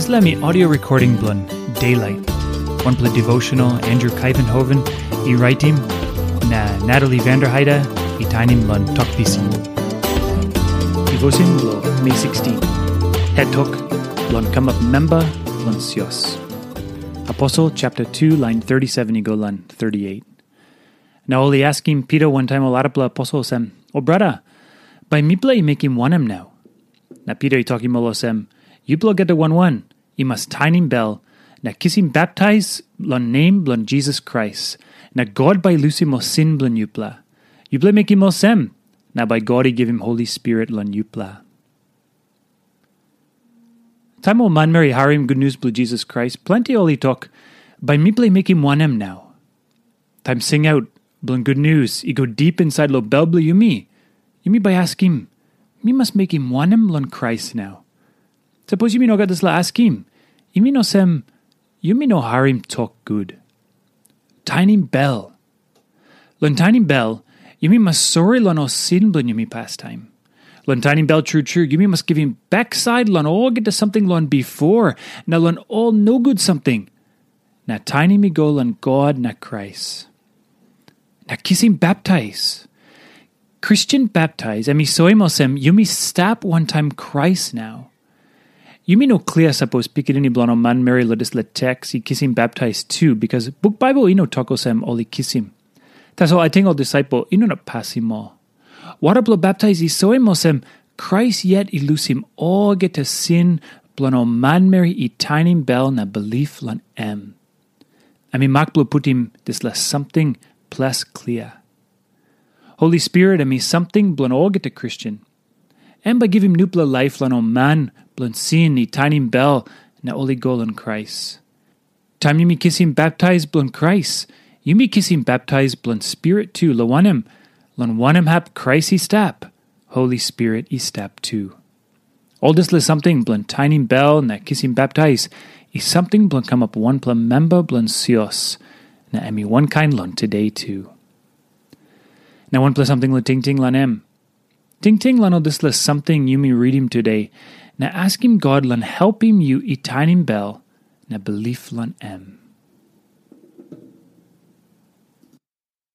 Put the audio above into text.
Islami audio recording blun Daylight. One play devotional Andrew Kuyvenhoven, e writing na Natalie Vanderheide, e tainim blun tokpisin. Devotion blo May 16. Het tok blun come up member blun sios. Apostle chapter 2 line 37 ego lun 38. Now only asking Peter one time a lot of apostle sem, Oh brother, by make him one him now. Na Peter talking molo sem, you blow get the one one. You must tiny bell. Na kiss him baptize blon name blon Jesus Christ. Na God by lucy sin blon yupla. You play make him sem. Na by God he give him Holy Spirit blon yupla. Time o man Mary harim good news blue Jesus Christ. Plenty only talk. By me play make him one him now. Time sing out blon good news. You go deep inside lo bell blue you me. You me by ask him. Me must make him one him blon Christ now. Suppose you mean got this la ask him. You mean no sem. Mean no harim talk good. Tiny bell. Lon tiny bell. You mean must sorry lon o sin blon you me pastime. Lon tiny bell true true. You mean must give him backside lon all get to something lon before. Now lon all no good something. Na tiny me go lon God na Christ. Na kiss him baptize. Christian baptize, soimosem, you me stop one time Christ now. You mean no clear suppose pikidini blono man Mary lodis let text, he kiss him baptized too, because book Bible ino tokosem oli him. That's all I think all disciple ino na him. Water blow baptize is soimosem, Christ yet him all get to sin, blono man Mary i tiny bell na belief lan em. I blow put him this less something plus clear. Holy Spirit, I mean something get to Christian. And by giving nupla life lan o man, blon sin ni tiny bell na oli golan Christ. Time you me kiss him baptized blon Christ. You me kiss him baptized blon Spirit too. La wanem, lon wanem hap Christ step. Holy Spirit he step too. All this is something blon tiny bell na kiss him baptized. Is something blon come up one plum member blon sios. Na emi one kind lon today too. Now one plus something la ting ting lan em. Ting ting lan this la something you me read him today. Na ask him God lan help him you i tiny bell na belief lan em.